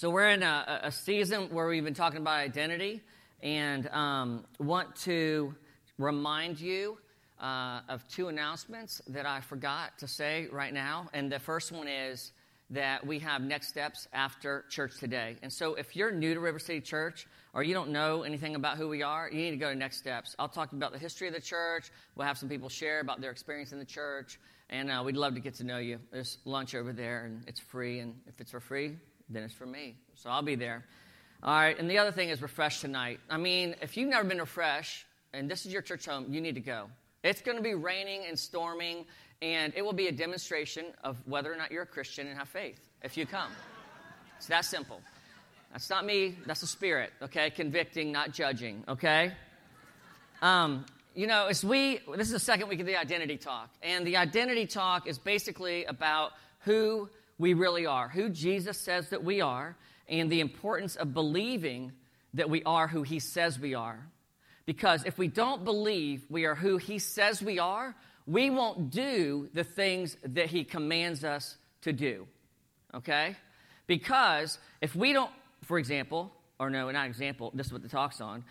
So, we're in a, a, season where we've been talking about identity and um, want to remind you uh, of two announcements that I forgot to say right now. And the first one is that we have next steps after church today. And so, if you're new to River City Church or you don't know anything about who we are, you need to go to next steps. I'll talk about the history of the church. We'll have some people share about their experience in the church. And uh, we'd love to get to know you. There's lunch over there, and it's free. And if it's for free, then it's for me. So I'll be there. All right. And the other thing is refresh tonight. I mean, if you've never been refreshed, and this is your church home, you need to go. It's going to be raining and storming, and it will be a demonstration of whether or not you're a Christian and have faith if you come. It's that simple. That's not me, that's the Spirit, okay? Convicting, not judging, okay? Um, you know, as we, this is the second week of the identity talk, and the identity talk is basically about who we really are, who Jesus says that we are, and the importance of believing that we are who he says we are. Because if we don't believe we are who He says we are, we won't do the things that He commands us to do. Okay? Because if we don't, for example, or no, not example, this is what the talk's on.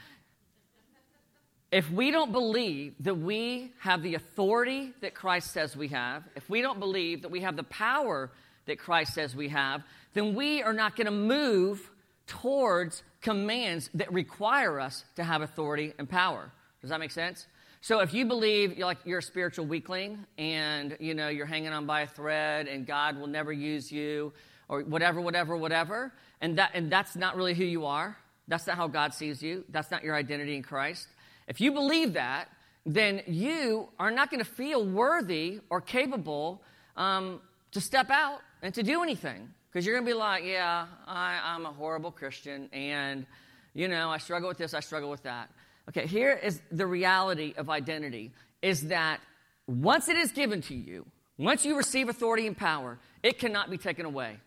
If we don't believe that we have the authority that Christ says we have, if we don't believe that we have the power that Christ says we have, then we are not going to move towards commands that require us to have authority and power. Does that make sense? So if you believe you're like you're a spiritual weakling and you know you're hanging on by a thread and God will never use you or whatever, whatever, whatever, and that and that's not really who you are. That's not how God sees you. That's not your identity in Christ. If you believe that, then you are not going to feel worthy or capable um, to step out and to do anything. Because you're going to be like, yeah, I, I'm a horrible Christian, and, you know, I struggle with this, I struggle with that. Okay, here is the reality of identity is that once it is given to you, once you receive authority and power, it cannot be taken away.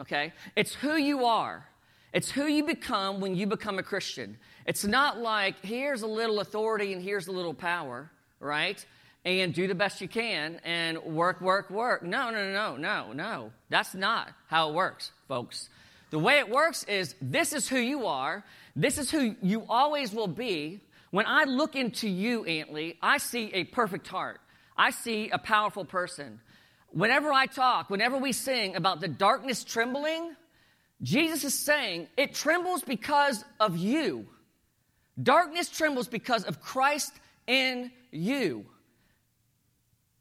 Okay? It's who you are. It's who you become when you become a Christian. It's not like here's a little authority and here's a little power, right? And do the best you can and work, work, work. No, no, no, no, no. That's not how it works, folks. The way it works is this is who you are, this is who you always will be. When I look into you, Antley, I see a perfect heart. I see a powerful person. Whenever I talk, whenever we sing about the darkness trembling, Jesus is saying it trembles because of you. Darkness trembles because of Christ in you.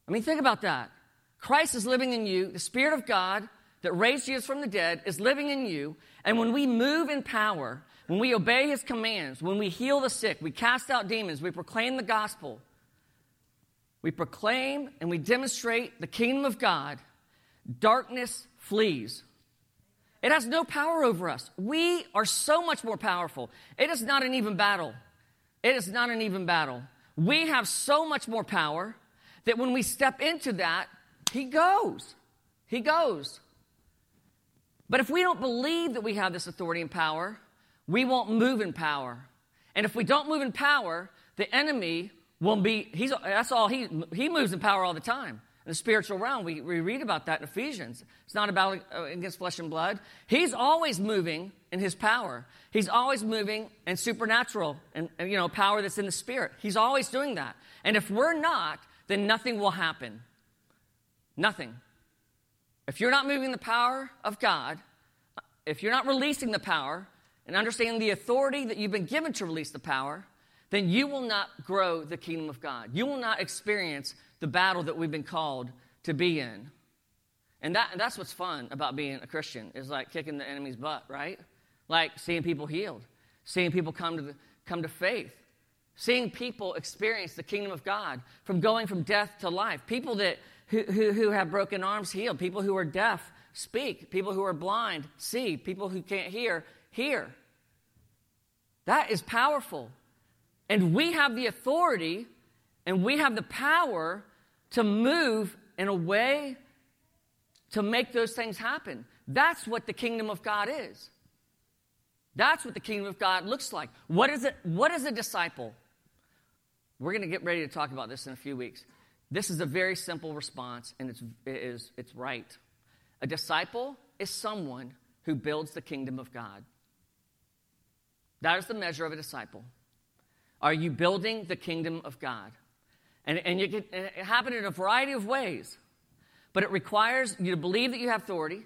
I mean, think about that. Christ is living in you. The Spirit of God that raised Jesus from the dead is living in you. And when we move in power, when we obey His commands, when we heal the sick, we cast out demons, we proclaim the gospel, we proclaim and we demonstrate the kingdom of God, darkness flees. It has no power over us. We are so much more powerful. It is not an even battle. It is not an even battle. We have so much more power that when we step into that, He goes. He goes. But if we don't believe that we have this authority and power, we won't move in power. And if we don't move in power, the enemy will be, he's, that's all, he, he moves in power all the time. In the spiritual realm, we, we read about that in Ephesians. It's not about uh, against flesh and blood. He's always moving in his power. He's always moving in supernatural and, you know, power that's in the spirit. He's always doing that. And if we're not, then nothing will happen. Nothing. If you're not moving the power of God, if you're not releasing the power and understanding the authority that you've been given to release the power, then you will not grow the kingdom of God. You will not experience the battle that we've been called to be in. And that, that's what's fun about being a Christian is like kicking the enemy's butt, right? Like seeing people healed, seeing people come to, the, come to faith, Seeing people experience the kingdom of God from going from death to life. People that, who, who, who have broken arms healed. People who are deaf speak. People who are blind see. People who can't hear hear. That is powerful. And we have the authority and we have the power to move in a way to make those things happen. That's what the kingdom of God is. That's what the kingdom of God looks like. What is it? What is a disciple? We're going to get ready to talk about this in a few weeks. This is a very simple response, and it's, it is, it's right. A disciple is someone who builds the kingdom of God. That is the measure of a disciple. Are you building the kingdom of God? And, and you can, it happen in a variety of ways, but it requires you to believe that you have authority,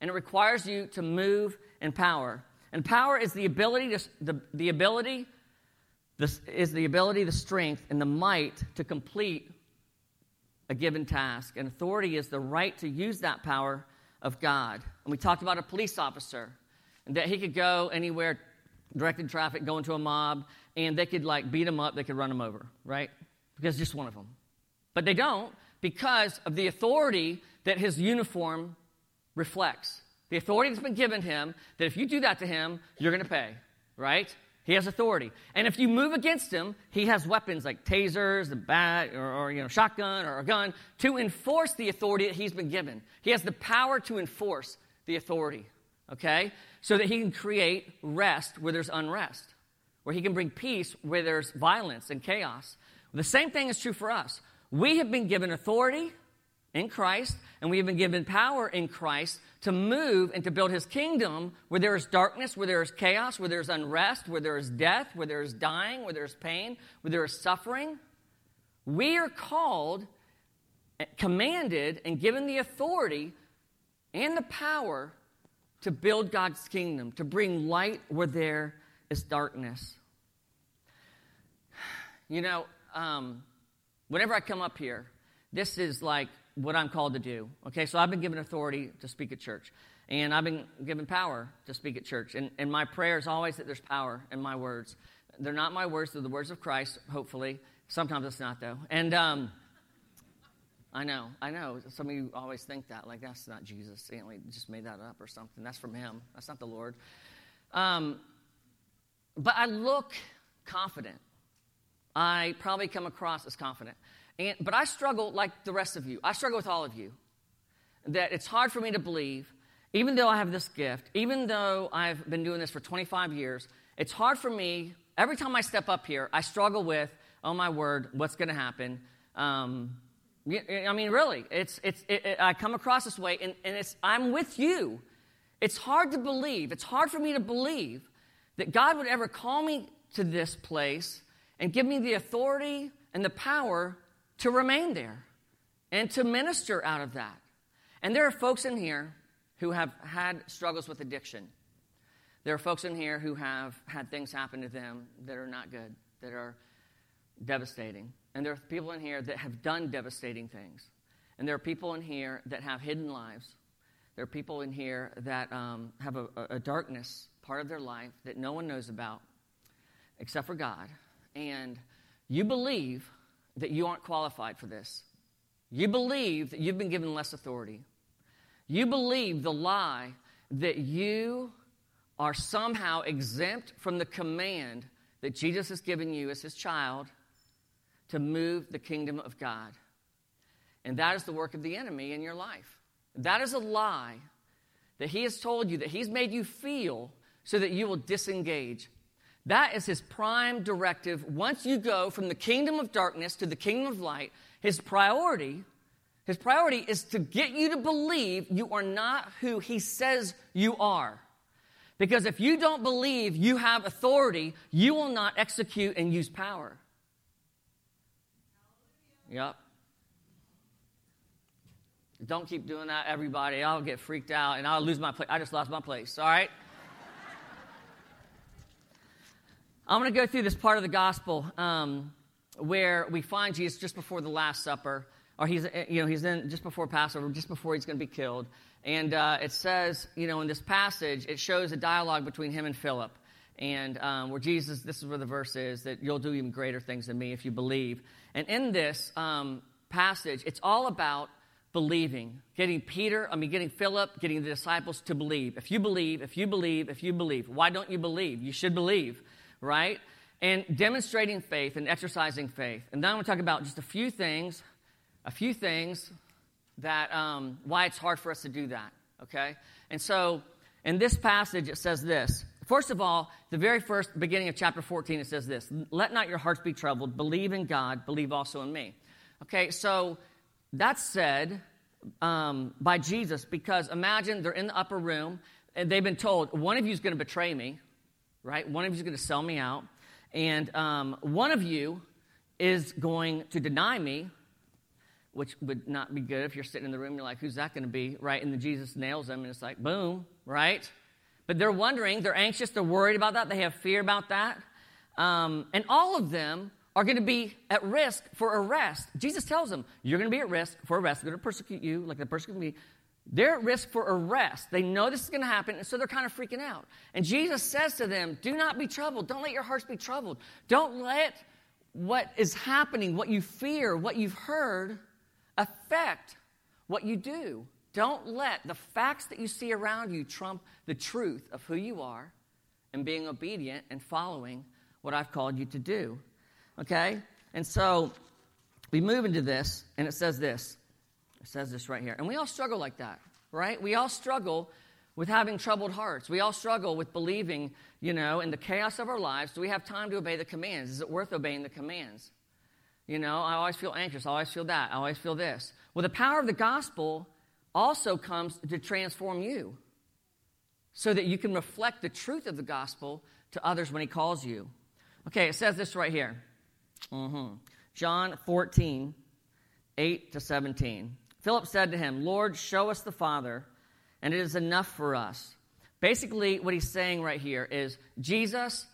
and it requires you to move in power. And power is the ability, to, the, the ability, this is the ability, the strength, and the might to complete a given task. And authority is the right to use that power of God. And we talked about a police officer, and that he could go anywhere, directed traffic, go into a mob, and they could like beat him up, they could run him over, right? Because just one of them. But they don't because of the authority that his uniform reflects. The authority that's been given him that if you do that to him, you're going to pay, right? He has authority. And if you move against him, he has weapons like tasers, the bat, or, or, you know, shotgun or a gun to enforce the authority that he's been given. He has the power to enforce the authority, okay? So that he can create rest where there's unrest, where he can bring peace where there's violence and chaos. The same thing is true for us. We have been given authority in Christ, and we have been given power in Christ to move and to build his kingdom where there is darkness, where there is chaos, where there is unrest, where there is death, where there is dying, where there is pain, where there is suffering. We are called, commanded, and given the authority and the power to build God's kingdom, to bring light where there is darkness. You know, um, whenever I come up here, this is like what I'm called to do. Okay, so I've been given authority to speak at church, and I've been given power to speak at church. And, and my prayer is always that there's power in my words. They're not my words, they're the words of Christ, hopefully. Sometimes it's not, though. And um, I know, I know. Some of you always think that, like, that's not Jesus. He just made that up or something. That's from him, that's not the Lord. Um, but I look confident. I probably come across as confident. And, but I struggle like the rest of you. I struggle with all of you. That it's hard for me to believe, even though I have this gift, even though I've been doing this for 25 years, it's hard for me. Every time I step up here, I struggle with, oh my word, what's going to happen? Um, I mean, really, it's, it's, it, it, I come across this way, and, and it's, I'm with you. It's hard to believe. It's hard for me to believe that God would ever call me to this place and give me the authority and the power to remain there and to minister out of that. And there are folks in here who have had struggles with addiction. There are folks in here who have had things happen to them that are not good, that are devastating. And there are people in here that have done devastating things. And there are people in here that have hidden lives. There are people in here that um, have a, a darkness part of their life that no one knows about except for God. And you believe that you aren't qualified for this. You believe that you've been given less authority. You believe the lie that you are somehow exempt from the command that Jesus has given you as his child to move the kingdom of God. And that is the work of the enemy in your life. That is a lie that he has told you, that he's made you feel so that you will disengage that is his prime directive. Once you go from the kingdom of darkness to the kingdom of light, his priority, his priority is to get you to believe you are not who he says you are. Because if you don't believe you have authority, you will not execute and use power. Yep. Don't keep doing that, everybody. I'll get freaked out and I'll lose my place. I just lost my place, all right? I'm going to go through this part of the gospel um, where we find Jesus just before the Last Supper, or he's, eh, you know, he's in just before Passover, just before he's going to be killed. And uh, it says, you know, in this passage, it shows a dialogue between him and Philip. And um, where Jesus, this is where the verse is, that you'll do even greater things than me if you believe. And in this um, passage, it's all about believing, getting Peter, I mean, getting Philip, getting the disciples to believe. If you believe, if you believe, if you believe. Why don't you believe? You should believe right? And demonstrating faith and exercising faith. And then I'm going to talk about just a few things, a few things that um, why it's hard for us to do that, okay? And so in this passage, it says this. First of all, the very first beginning of chapter 14, it says this Let not your hearts be troubled. Believe in God, believe also in me. Okay, so that's said um, by Jesus because imagine they're in the upper room and they've been told, one of you is going to betray me, right? One of you is going to sell me out. And um, one of you is going to deny me, which would not be good if you're sitting in the room you're like, who's that going to be, right? And then Jesus nails them, and it's like, boom, right? But they're wondering, they're anxious, they're worried about that, they have fear about that. Um, and all of them are going to be at risk for arrest. Jesus tells them, You're going to be at risk for arrest. They're going to persecute you like they persecute me. They're at risk for arrest. They know this is going to happen, and so they're kind of freaking out. And Jesus says to them, Do not be troubled. Don't let your hearts be troubled. Don't let what is happening, what you fear, what you've heard, affect what you do. Don't let the facts that you see around you trump the truth of who you are and being obedient and following what I've called you to do. Okay? And so we move into this, and it says this. Says this right here. And we all struggle like that, right? We all struggle with having troubled hearts. We all struggle with believing, you know, in the chaos of our lives, do we have time to obey the commands? Is it worth obeying the commands? You know, I always feel anxious. I always feel that. I always feel this. Well, the power of the gospel also comes to transform you so that you can reflect the truth of the gospel to others when he calls you. Okay, it says this right here. Mm-hmm. John 14, 8 to 17. Philip said to him, Lord, show us the Father, and it is enough for us. Basically, what he's saying right here is, Jesus,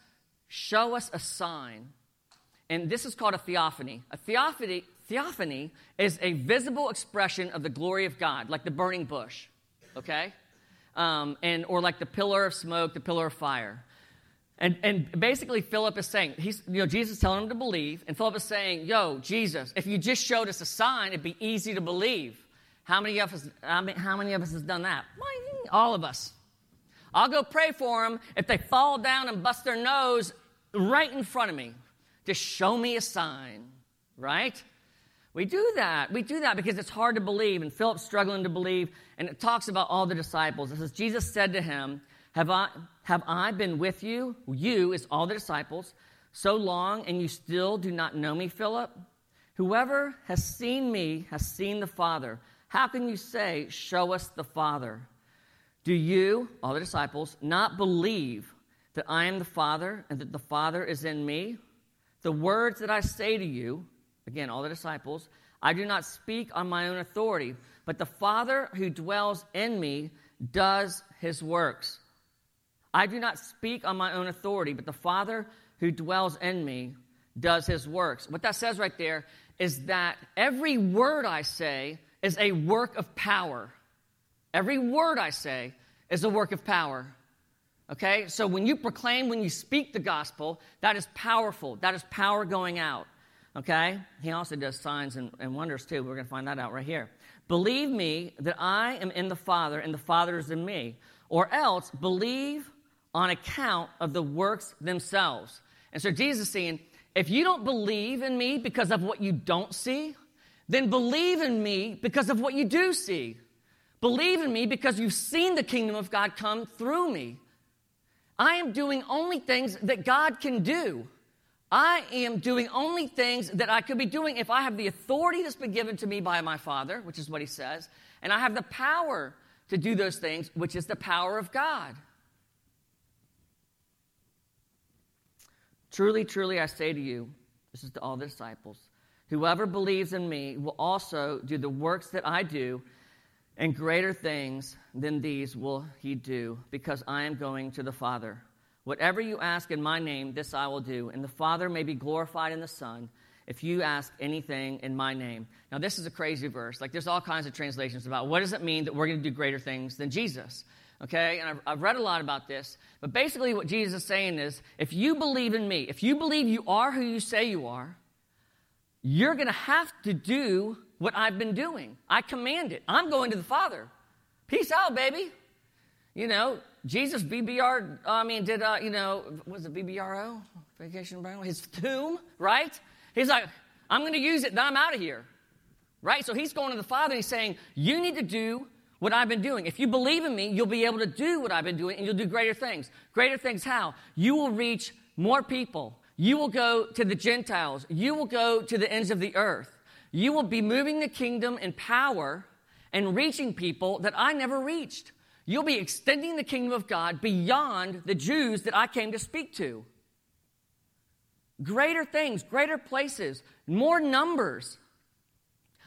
show us a sign. And this is called a theophany. A theophany, theophany is a visible expression of the glory of God, like the burning bush, okay? Um, and, or like the pillar of smoke, the pillar of fire. And, and basically, Philip is saying, he's, you know, Jesus is telling him to believe, and Philip is saying, Yo, Jesus, if you just showed us a sign, it'd be easy to believe. How many of us, how many of us has done that? All of us. I'll go pray for them if they fall down and bust their nose right in front of me. Just show me a sign, right? We do that. We do that because it's hard to believe, and Philip's struggling to believe. And it talks about all the disciples. It says, Jesus said to him, have I, have I been with you, you is all the disciples, so long, and you still do not know me, Philip? Whoever has seen me has seen the Father. How can you say, Show us the Father? Do you, all the disciples, not believe that I am the Father and that the Father is in me? The words that I say to you, again, all the disciples, I do not speak on my own authority, but the Father who dwells in me does his works. I do not speak on my own authority, but the Father who dwells in me does his works. What that says right there is that every word I say is a work of power. Every word I say is a work of power. Okay? So when you proclaim, when you speak the gospel, that is powerful. That is power going out. Okay? He also does signs and, and wonders too. We're going to find that out right here. Believe me that I am in the Father and the Father is in me. Or else believe on account of the works themselves. And so Jesus is saying, if you don't believe in me because of what you don't see, then believe in me because of what you do see. Believe in me because you've seen the kingdom of God come through me. I am doing only things that God can do. I am doing only things that I could be doing if I have the authority that's been given to me by my Father, which is what he says, and I have the power to do those things, which is the power of God. Truly, truly, I say to you, this is to all the disciples, whoever believes in me will also do the works that I do, and greater things than these will he do, because I am going to the Father. Whatever you ask in my name, this I will do, and the Father may be glorified in the Son if you ask anything in my name. Now, this is a crazy verse. Like, there's all kinds of translations about what does it mean that we're going to do greater things than Jesus okay? And I've, I've, read a lot about this. But basically, what Jesus is saying is if you believe in me, if you believe you are who you say you are, you're going to have to do what I've been doing. I command it. I'm going to the Father. Peace out, baby. You know, Jesus VBR, I mean, did, uh, you know, was it VBRO? Vacation Bible? His tomb, right? He's like, I'm going to use it, then I'm out of here. Right? So he's going to the Father and he's saying, You need to do what I've been doing. If you believe in me, you'll be able to do what I've been doing and you'll do greater things. Greater things how? You will reach more people. You will go to the Gentiles. You will go to the ends of the earth. You will be moving the kingdom in power and reaching people that I never reached. You'll be extending the kingdom of God beyond the Jews that I came to speak to. Greater things, greater places, more numbers.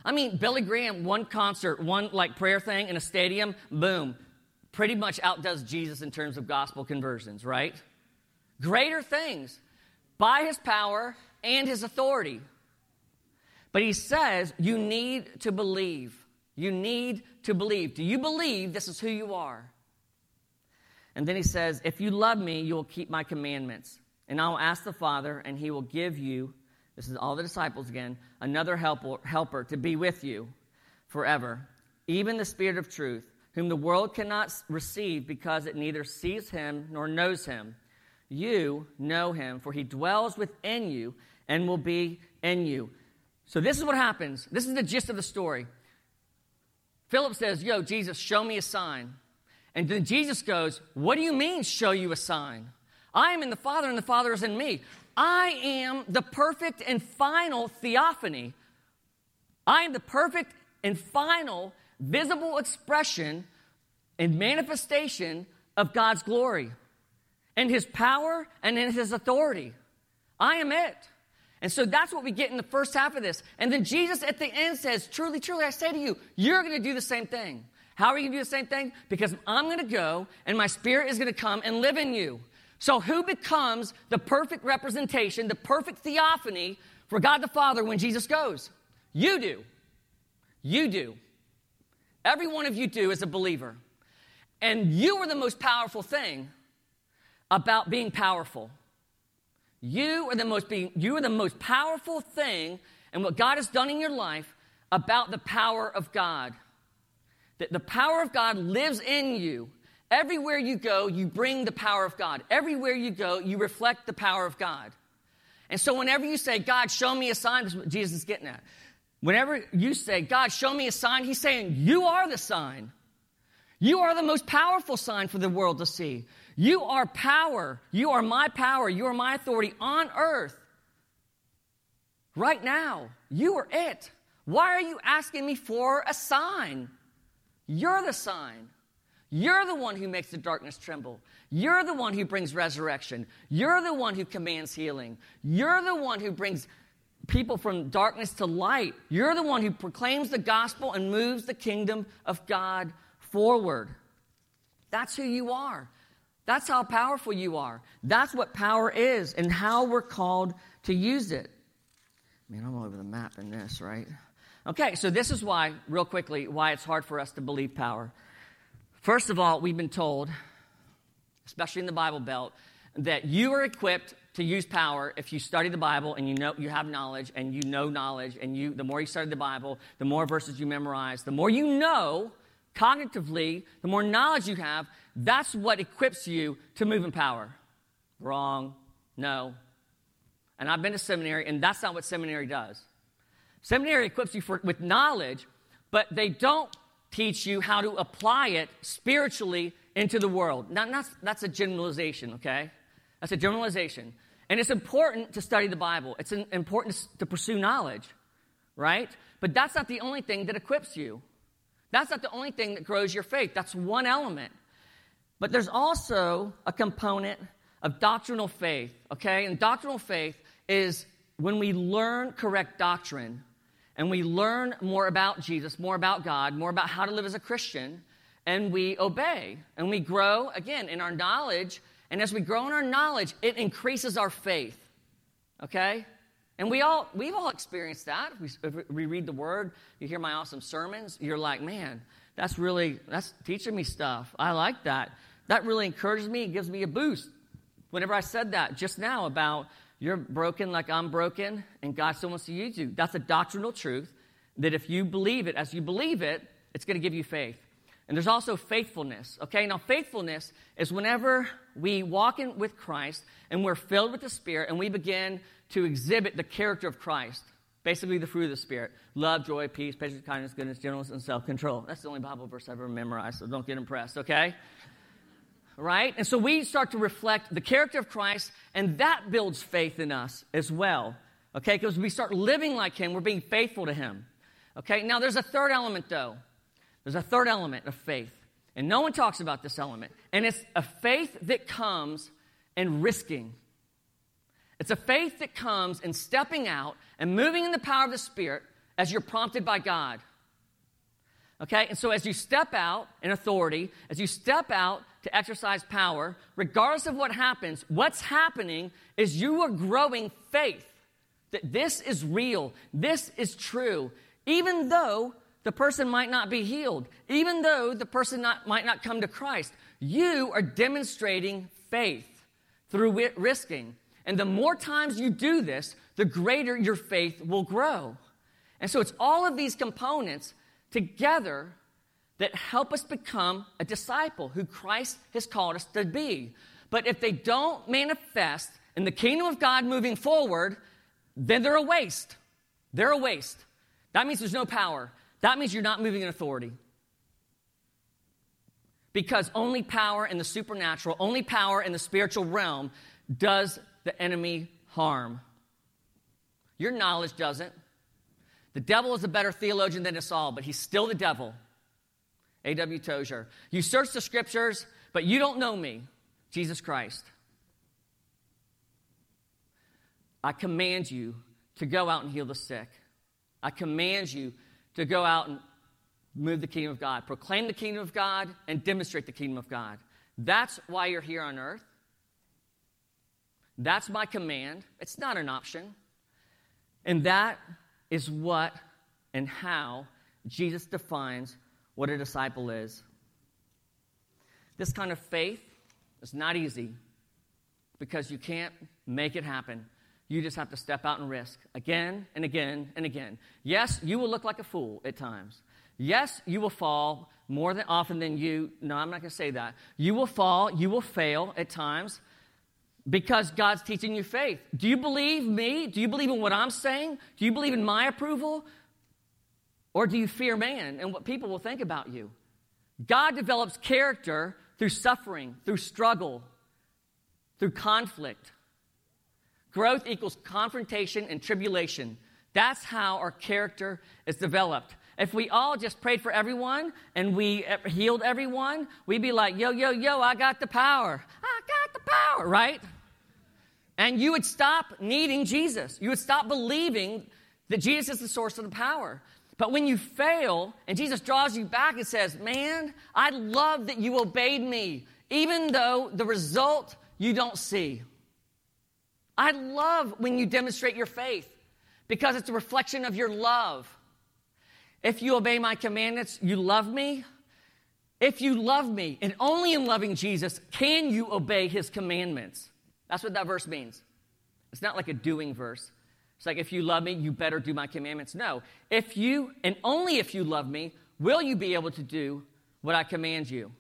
I mean, Billy Graham, one concert, one like prayer thing in a stadium, boom, pretty much outdoes Jesus in terms of gospel conversions, right? Greater things by his power and his authority. But he says you need to believe. You need to believe. Do you believe this is who you are? And then he says, If you love me, you will keep my commandments. And I will ask the Father, and he will give you, this is all the disciples again, another helper, helper to be with you forever, even the Spirit of truth, whom the world cannot receive because it neither sees him nor knows him. You know him, for he dwells within you and will be in you. So, this is what happens. This is the gist of the story. Philip says, Yo, Jesus, show me a sign. And then Jesus goes, What do you mean, show you a sign? I am in the Father, and the Father is in me. I am the perfect and final theophany. I am the perfect and final visible expression and manifestation of God's glory and His power and in His authority. I am it. And so that's what we get in the first half of this. And then Jesus at the end says, Truly, truly, I say to you, you're going to do the same thing. How are you going to do the same thing? Because I'm going to go and my spirit is going to come and live in you. So, who becomes the perfect representation, the perfect theophany for God the Father when Jesus goes? You do. You do. Every one of you do as a believer. And you are the most powerful thing about being powerful. You are the most being, you are the most powerful thing and what God has done in your life about the power of God. That the power of God lives in you. Everywhere you go, you bring the power of God. Everywhere you go, you reflect the power of God. And so whenever you say, God, show me a sign, this is what Jesus is getting at. Whenever you say, God, show me a sign, he's saying, You are the sign. You are the most powerful sign for the world to see. You are power. You are my power. You are my authority on earth. Right now, you are it. Why are you asking me for a sign? You're the sign. You're the one who makes the darkness tremble. You're the one who brings resurrection. You're the one who commands healing. You're the one who brings people from darkness to light. You're the one who proclaims the gospel and moves the kingdom of God forward. That's who you are. That's how powerful you are. That's what power is and how we're called to use it. Man, I'm all over the map in this, right? Okay, so this is why, real quickly, why it's hard for us to believe power. First of all, we've been told, especially in the Bible Belt, that you are equipped to use power if you study the Bible and you know you have knowledge and you know knowledge and you the more you study the Bible, the more verses you memorize, the more you know cognitively, the more knowledge you have, that's what equips you to move in power. Wrong. No. And I've been to seminary, and that's not what seminary does. Seminary equips you for, with knowledge, but they don't teach you how to apply it spiritually into the world. Now, that's, that's a generalization, okay? That's a generalization. And it's important to study the Bible, it's important to pursue knowledge, right? But that's not the only thing that equips you. That's not the only thing that grows your faith. That's one element. But there's also a component of doctrinal faith, okay? And doctrinal faith is when we learn correct doctrine and we learn more about Jesus, more about God, more about how to live as a Christian, and we obey and we grow, again, in our knowledge. And as we grow in our knowledge, it increases our faith, okay? And we all, we've all experienced that. If we, if we read the Word, you hear my awesome sermons, you're like, man, that's really, that's teaching me stuff. I like that. That really encourages me. It gives me a boost. Whenever I said that just now about you're broken like I'm broken and God still wants to use you, that's a doctrinal truth that if you believe it as you believe it, it's going to give you faith. And there's also faithfulness. Okay, now faithfulness is whenever we walk in with Christ and we're filled with the Spirit and we begin to exhibit the character of Christ. Basically, the fruit of the Spirit love, joy, peace, patience, kindness, goodness, gentleness, and self control. That's the only Bible verse I've ever memorized, so don't get impressed, okay? Right? And so we start to reflect the character of Christ, and that builds faith in us as well, okay? Because we start living like Him, we're being faithful to Him, okay? Now, there's a third element, though. There's a third element of faith, And no one talks about this element. And it's a faith that comes in risking. It's a faith that comes in stepping out and moving in the power of the Spirit as you're prompted by God. Okay? And so as you step out in authority, as you step out to exercise power, regardless of what happens, what's happening is you are growing faith that this is real, this is true, even though the person might not be healed, even though the person not, might not come to Christ. You are demonstrating faith through risking. And the more times you do this, the greater your faith will grow. And so it's all of these components together that help us become a disciple who Christ has called us to be. But if they don't manifest in the kingdom of God moving forward, then they're a waste. They're a waste. That means there's no power. That means you're not moving in authority. Because only power in the supernatural, only power in the spiritual realm does the enemy harm. Your knowledge doesn't. The devil is a better theologian than us all, but he's still the devil. A.W. Tozer. You search the scriptures, but you don't know me, Jesus Christ. I command you to go out and heal the sick. I command you to go out and move the kingdom of God, proclaim the kingdom of God, and demonstrate the kingdom of God. That's why you're here on earth. That's my command. It's not an option. And that is what and how Jesus defines what a disciple is. This kind of faith is not easy because you can't make it happen. You just have to step out and risk again and again and again. Yes, you will look like a fool at times. Yes, you will fall more than often than you. No, I'm not going to say that. You will fall, you will fail at times because God's teaching you faith. Do you believe me? Do you believe in what I'm saying? Do you believe in my approval? Or do you fear man and what people will think about you? God develops character through suffering, through struggle, through conflict. Growth equals confrontation and tribulation. That's how our character is developed. If we all just prayed for everyone and we healed everyone, we'd be like, yo, yo, yo, I got the power. I got the power, right? And you would stop needing Jesus. You would stop believing that Jesus is the source of the power. But when you fail and Jesus draws you back and says, Man, I love that you obeyed me, even though the result you don't see. I love when you demonstrate your faith because it's a reflection of your love. If you obey my commandments, you love me. If you love me, and only in loving Jesus can you obey his commandments. That's what that verse means. It's not like a doing verse. It's like, if you love me, you better do my commandments. No. If you, and only if you love me, will you be able to do what I command you.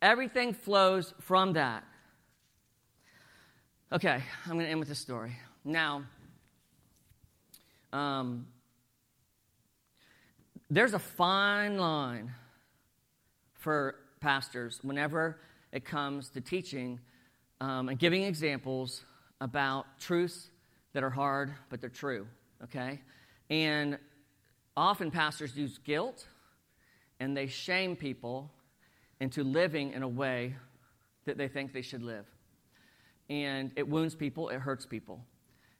Everything flows from that. Okay, I'm going to end with this story. Now, um, there's a fine line for pastors whenever it comes to teaching um, and giving examples about truths that are hard, but they're true, okay? And often pastors use guilt and they shame people into living in a way that they think they should live and it wounds people, it hurts people.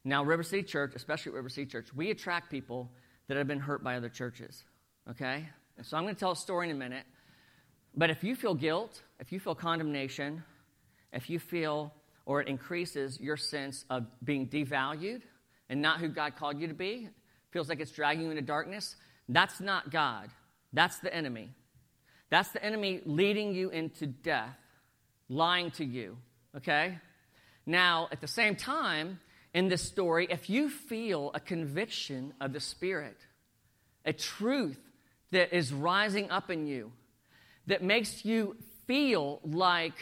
Now, River City Church, especially River City Church, we attract people that have been hurt by other churches, okay? And so I'm going to tell a story in a minute. But if you feel guilt, if you feel condemnation, if you feel or it increases your sense of being devalued and not who God called you to be, feels like it's dragging you into darkness, that's not God. That's the enemy. That's the enemy leading you into death, lying to you, okay? Now, at the same time, in this story, if you feel a conviction of the Spirit, a truth that is rising up in you, that makes you feel like,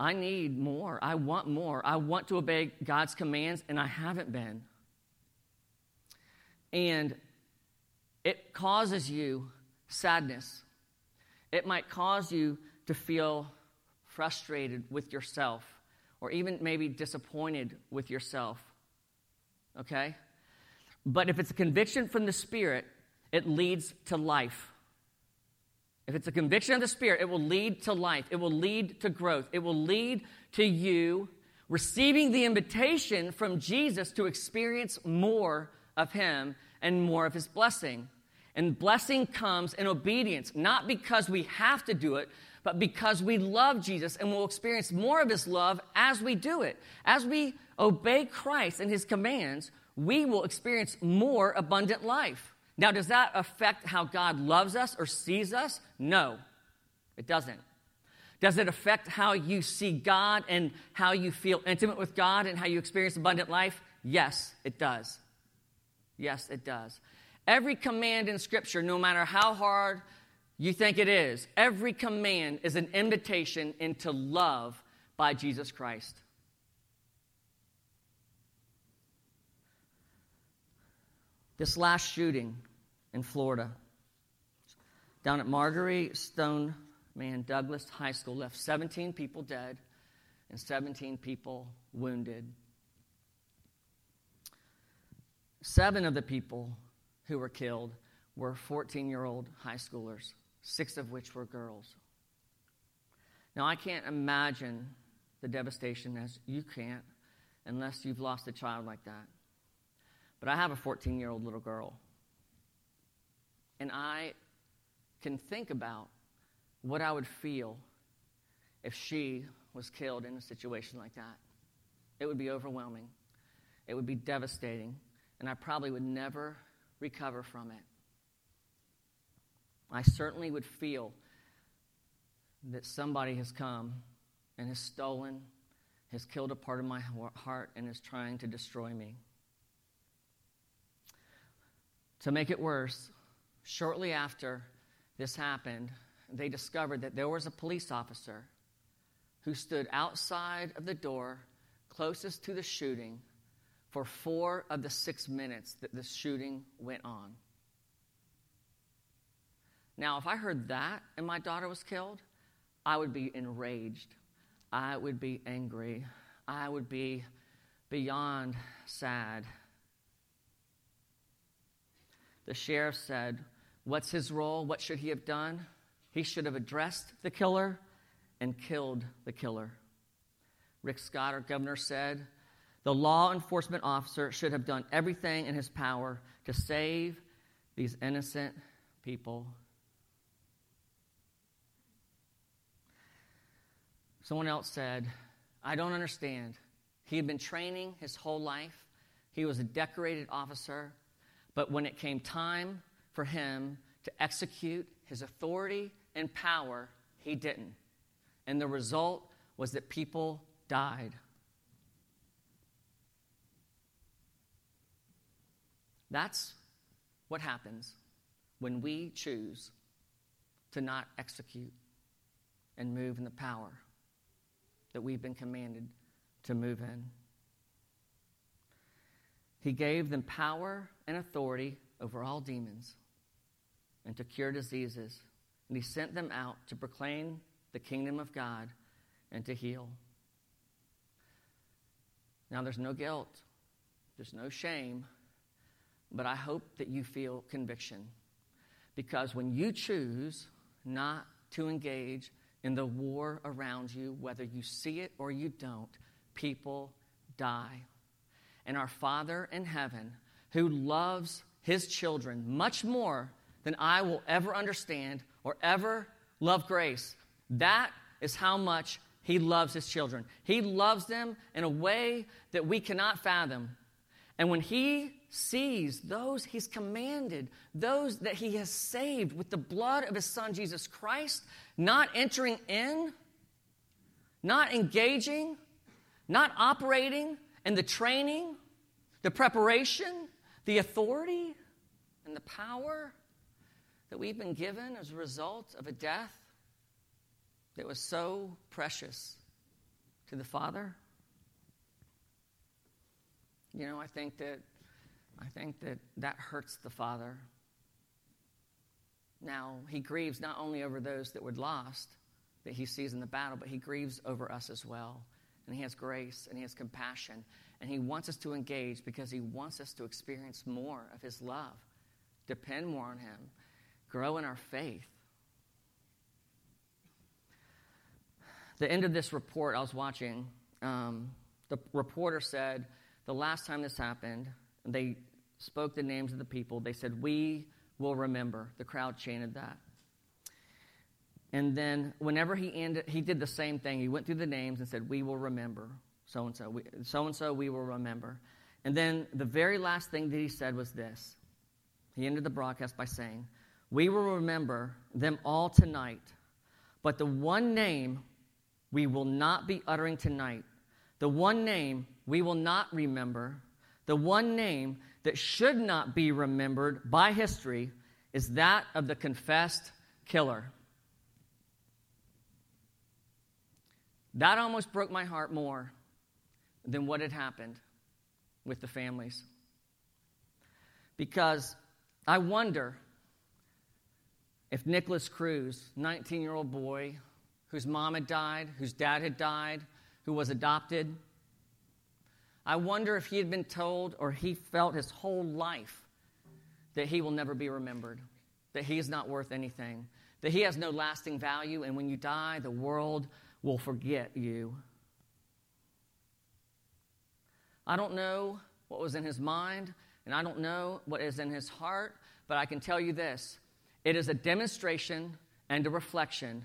I need more, I want more, I want to obey God's commands, and I haven't been. And it causes you sadness. It might cause you to feel frustrated with yourself or even maybe disappointed with yourself. Okay? But if it's a conviction from the Spirit, it leads to life. If it's a conviction of the Spirit, it will lead to life, it will lead to growth, it will lead to you receiving the invitation from Jesus to experience more of Him and more of His blessing. And blessing comes in obedience, not because we have to do it, but because we love Jesus and will experience more of his love as we do it. As we obey Christ and his commands, we will experience more abundant life. Now, does that affect how God loves us or sees us? No, it doesn't. Does it affect how you see God and how you feel intimate with God and how you experience abundant life? Yes, it does. Yes, it does. Every command in Scripture, no matter how hard you think it is, every command is an invitation into love by Jesus Christ. This last shooting in Florida, down at Marjory Stoneman Douglas High School, left 17 people dead and 17 people wounded. Seven of the people who were killed were 14 year old high schoolers, six of which were girls. Now, I can't imagine the devastation as you can't unless you've lost a child like that. But I have a 14 year old little girl. And I can think about what I would feel if she was killed in a situation like that. It would be overwhelming, it would be devastating, and I probably would never recover from it. I certainly would feel that somebody has come and has stolen, has killed a part of my heart, and is trying to destroy me. To make it worse, shortly after this happened, they discovered that there was a police officer who stood outside of the door closest to the shooting for four of the six minutes that the shooting went on. Now, if I heard that and my daughter was killed, I would be enraged. I would be angry. I would be beyond sad. The sheriff said, What's his role? What should he have done? He should have addressed the killer and killed the killer. Rick Scott, our governor, said, the law enforcement officer should have done everything in his power to save these innocent people. Someone else said, I don't understand. He had been training his whole life, he was a decorated officer, but when it came time for him to execute his authority and power, he didn't. And the result was that people died. That's what happens when we choose to not execute and move in the power that we've been commanded to move in. He gave them power and authority over all demons and to cure diseases. And he sent them out to proclaim the kingdom of God and to heal. Now, there's no guilt, there's no shame but I hope that you feel conviction. Because when you choose not to engage in the war around you, whether you see it or you don't, people die. And our Father in heaven, who loves his children much more than I will ever understand or ever love grace, that is how much he loves his children. He loves them in a way that we cannot fathom. And when he sees those he's commanded, those that he has saved with the blood of his son Jesus Christ, not entering in, not engaging, not operating in the training, the preparation, the authority, and the power that we've been given as a result of a death that was so precious to the Father. You know, I think that I think that that hurts the Father. Now, he grieves not only over those that were lost that he sees in the battle, but he grieves over us as well. And he has grace and he has compassion. And he wants us to engage because he wants us to experience more of his love, depend more on him, grow in our faith. the end of this report I was watching, um, the reporter said, the last time this happened, they spoke the names of the people. They said, We will remember. The crowd chanted that. And then whenever he ended, he did the same thing. He went through the names and said, We will remember so and so. So and so, we will remember. And then the very last thing that he said was this. He ended the broadcast by saying, We will remember them all tonight, but the one name we will not be uttering tonight, the one name we will not remember, the one name that should not be remembered by history is that of the confessed killer. That almost broke my heart more than what had happened with the families. Because I wonder if Nikolas Cruz, 19 year old boy whose mom had died, whose dad had died, who was adopted, I wonder if he had been told or he felt his whole life that he will never be remembered, that he is not worth anything, that he has no lasting value, and when you die, the world will forget you. I don't know what was in his mind, and I don't know what is in his heart, but I can tell you this it is a demonstration and a reflection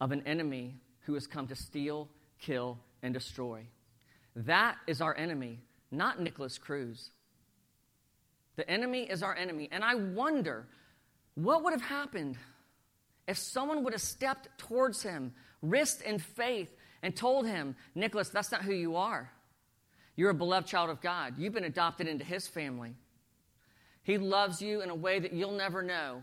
of an enemy who has come to steal, kill, and destroy. That is our enemy, not Nikolas Cruz. The enemy is our enemy. And I wonder what would have happened if someone would have stepped towards him, risked in faith, and told him, Nikolas, that's not who you are. You're a beloved child of God. You've been adopted into his family. He loves you in a way that you'll never know.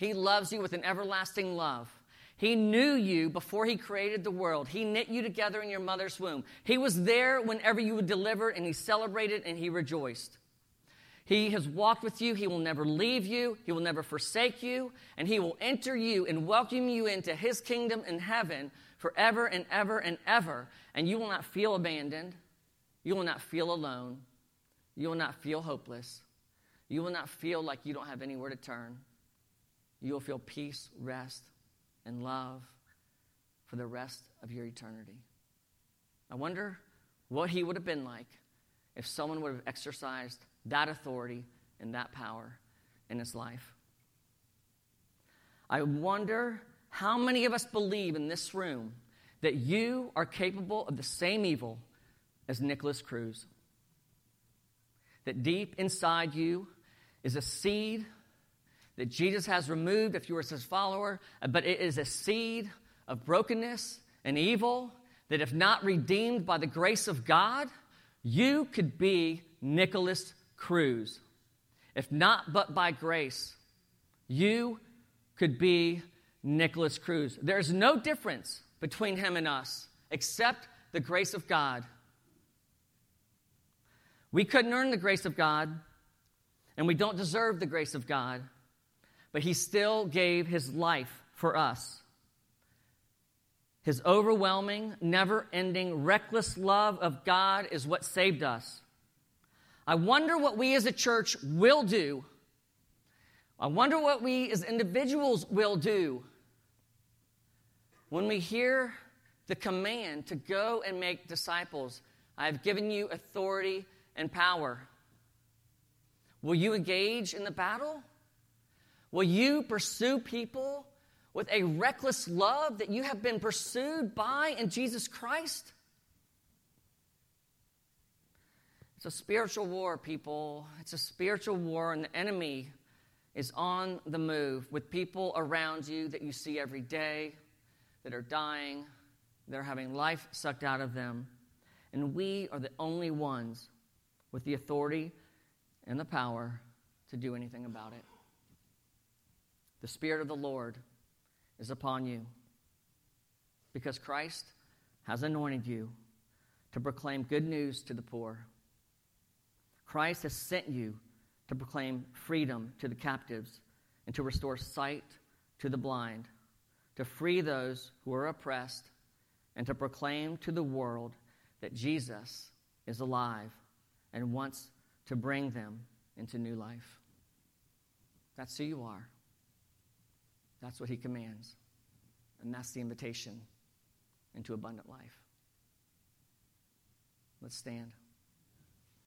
He loves you with an everlasting love. He knew you before He created the world. He knit you together in your mother's womb. He was there whenever you were delivered, and He celebrated and He rejoiced. He has walked with you. He will never leave you. He will never forsake you. And He will enter you and welcome you into His kingdom in heaven forever and ever and ever. And you will not feel abandoned. You will not feel alone. You will not feel hopeless. You will not feel like you don't have anywhere to turn. You will feel peace, rest, and love for the rest of your eternity. I wonder what he would have been like if someone would have exercised that authority and that power in his life. I wonder how many of us believe in this room that you are capable of the same evil as Nikolas Cruz. That deep inside you is a seed that Jesus has removed if you are his follower, uh, but it is a seed of brokenness and evil that, if not redeemed by the grace of God, you could be Nikolas Cruz. If not but by grace, you could be Nikolas Cruz. There's no difference between him and us except the grace of God. We couldn't earn the grace of God, and we don't deserve the grace of God but he still gave his life for us. His overwhelming, never ending, reckless love of God is what saved us. I wonder what we as a church will do. I wonder what we as individuals will do when we hear the command to go and make disciples. I have given you authority and power. Will you engage in the battle? Will you pursue people with a reckless love that you have been pursued by in Jesus Christ? It's a spiritual war, people. It's a spiritual war, and the enemy is on the move with people around you that you see every day that are dying, they're having life sucked out of them. And we are the only ones with the authority and the power to do anything about it. The Spirit of the Lord is upon you because Christ has anointed you to proclaim good news to the poor. Christ has sent you to proclaim freedom to the captives and to restore sight to the blind, to free those who are oppressed, and to proclaim to the world that Jesus is alive and wants to bring them into new life. That's who you are. That's what he commands. And that's the invitation into abundant life. Let's stand.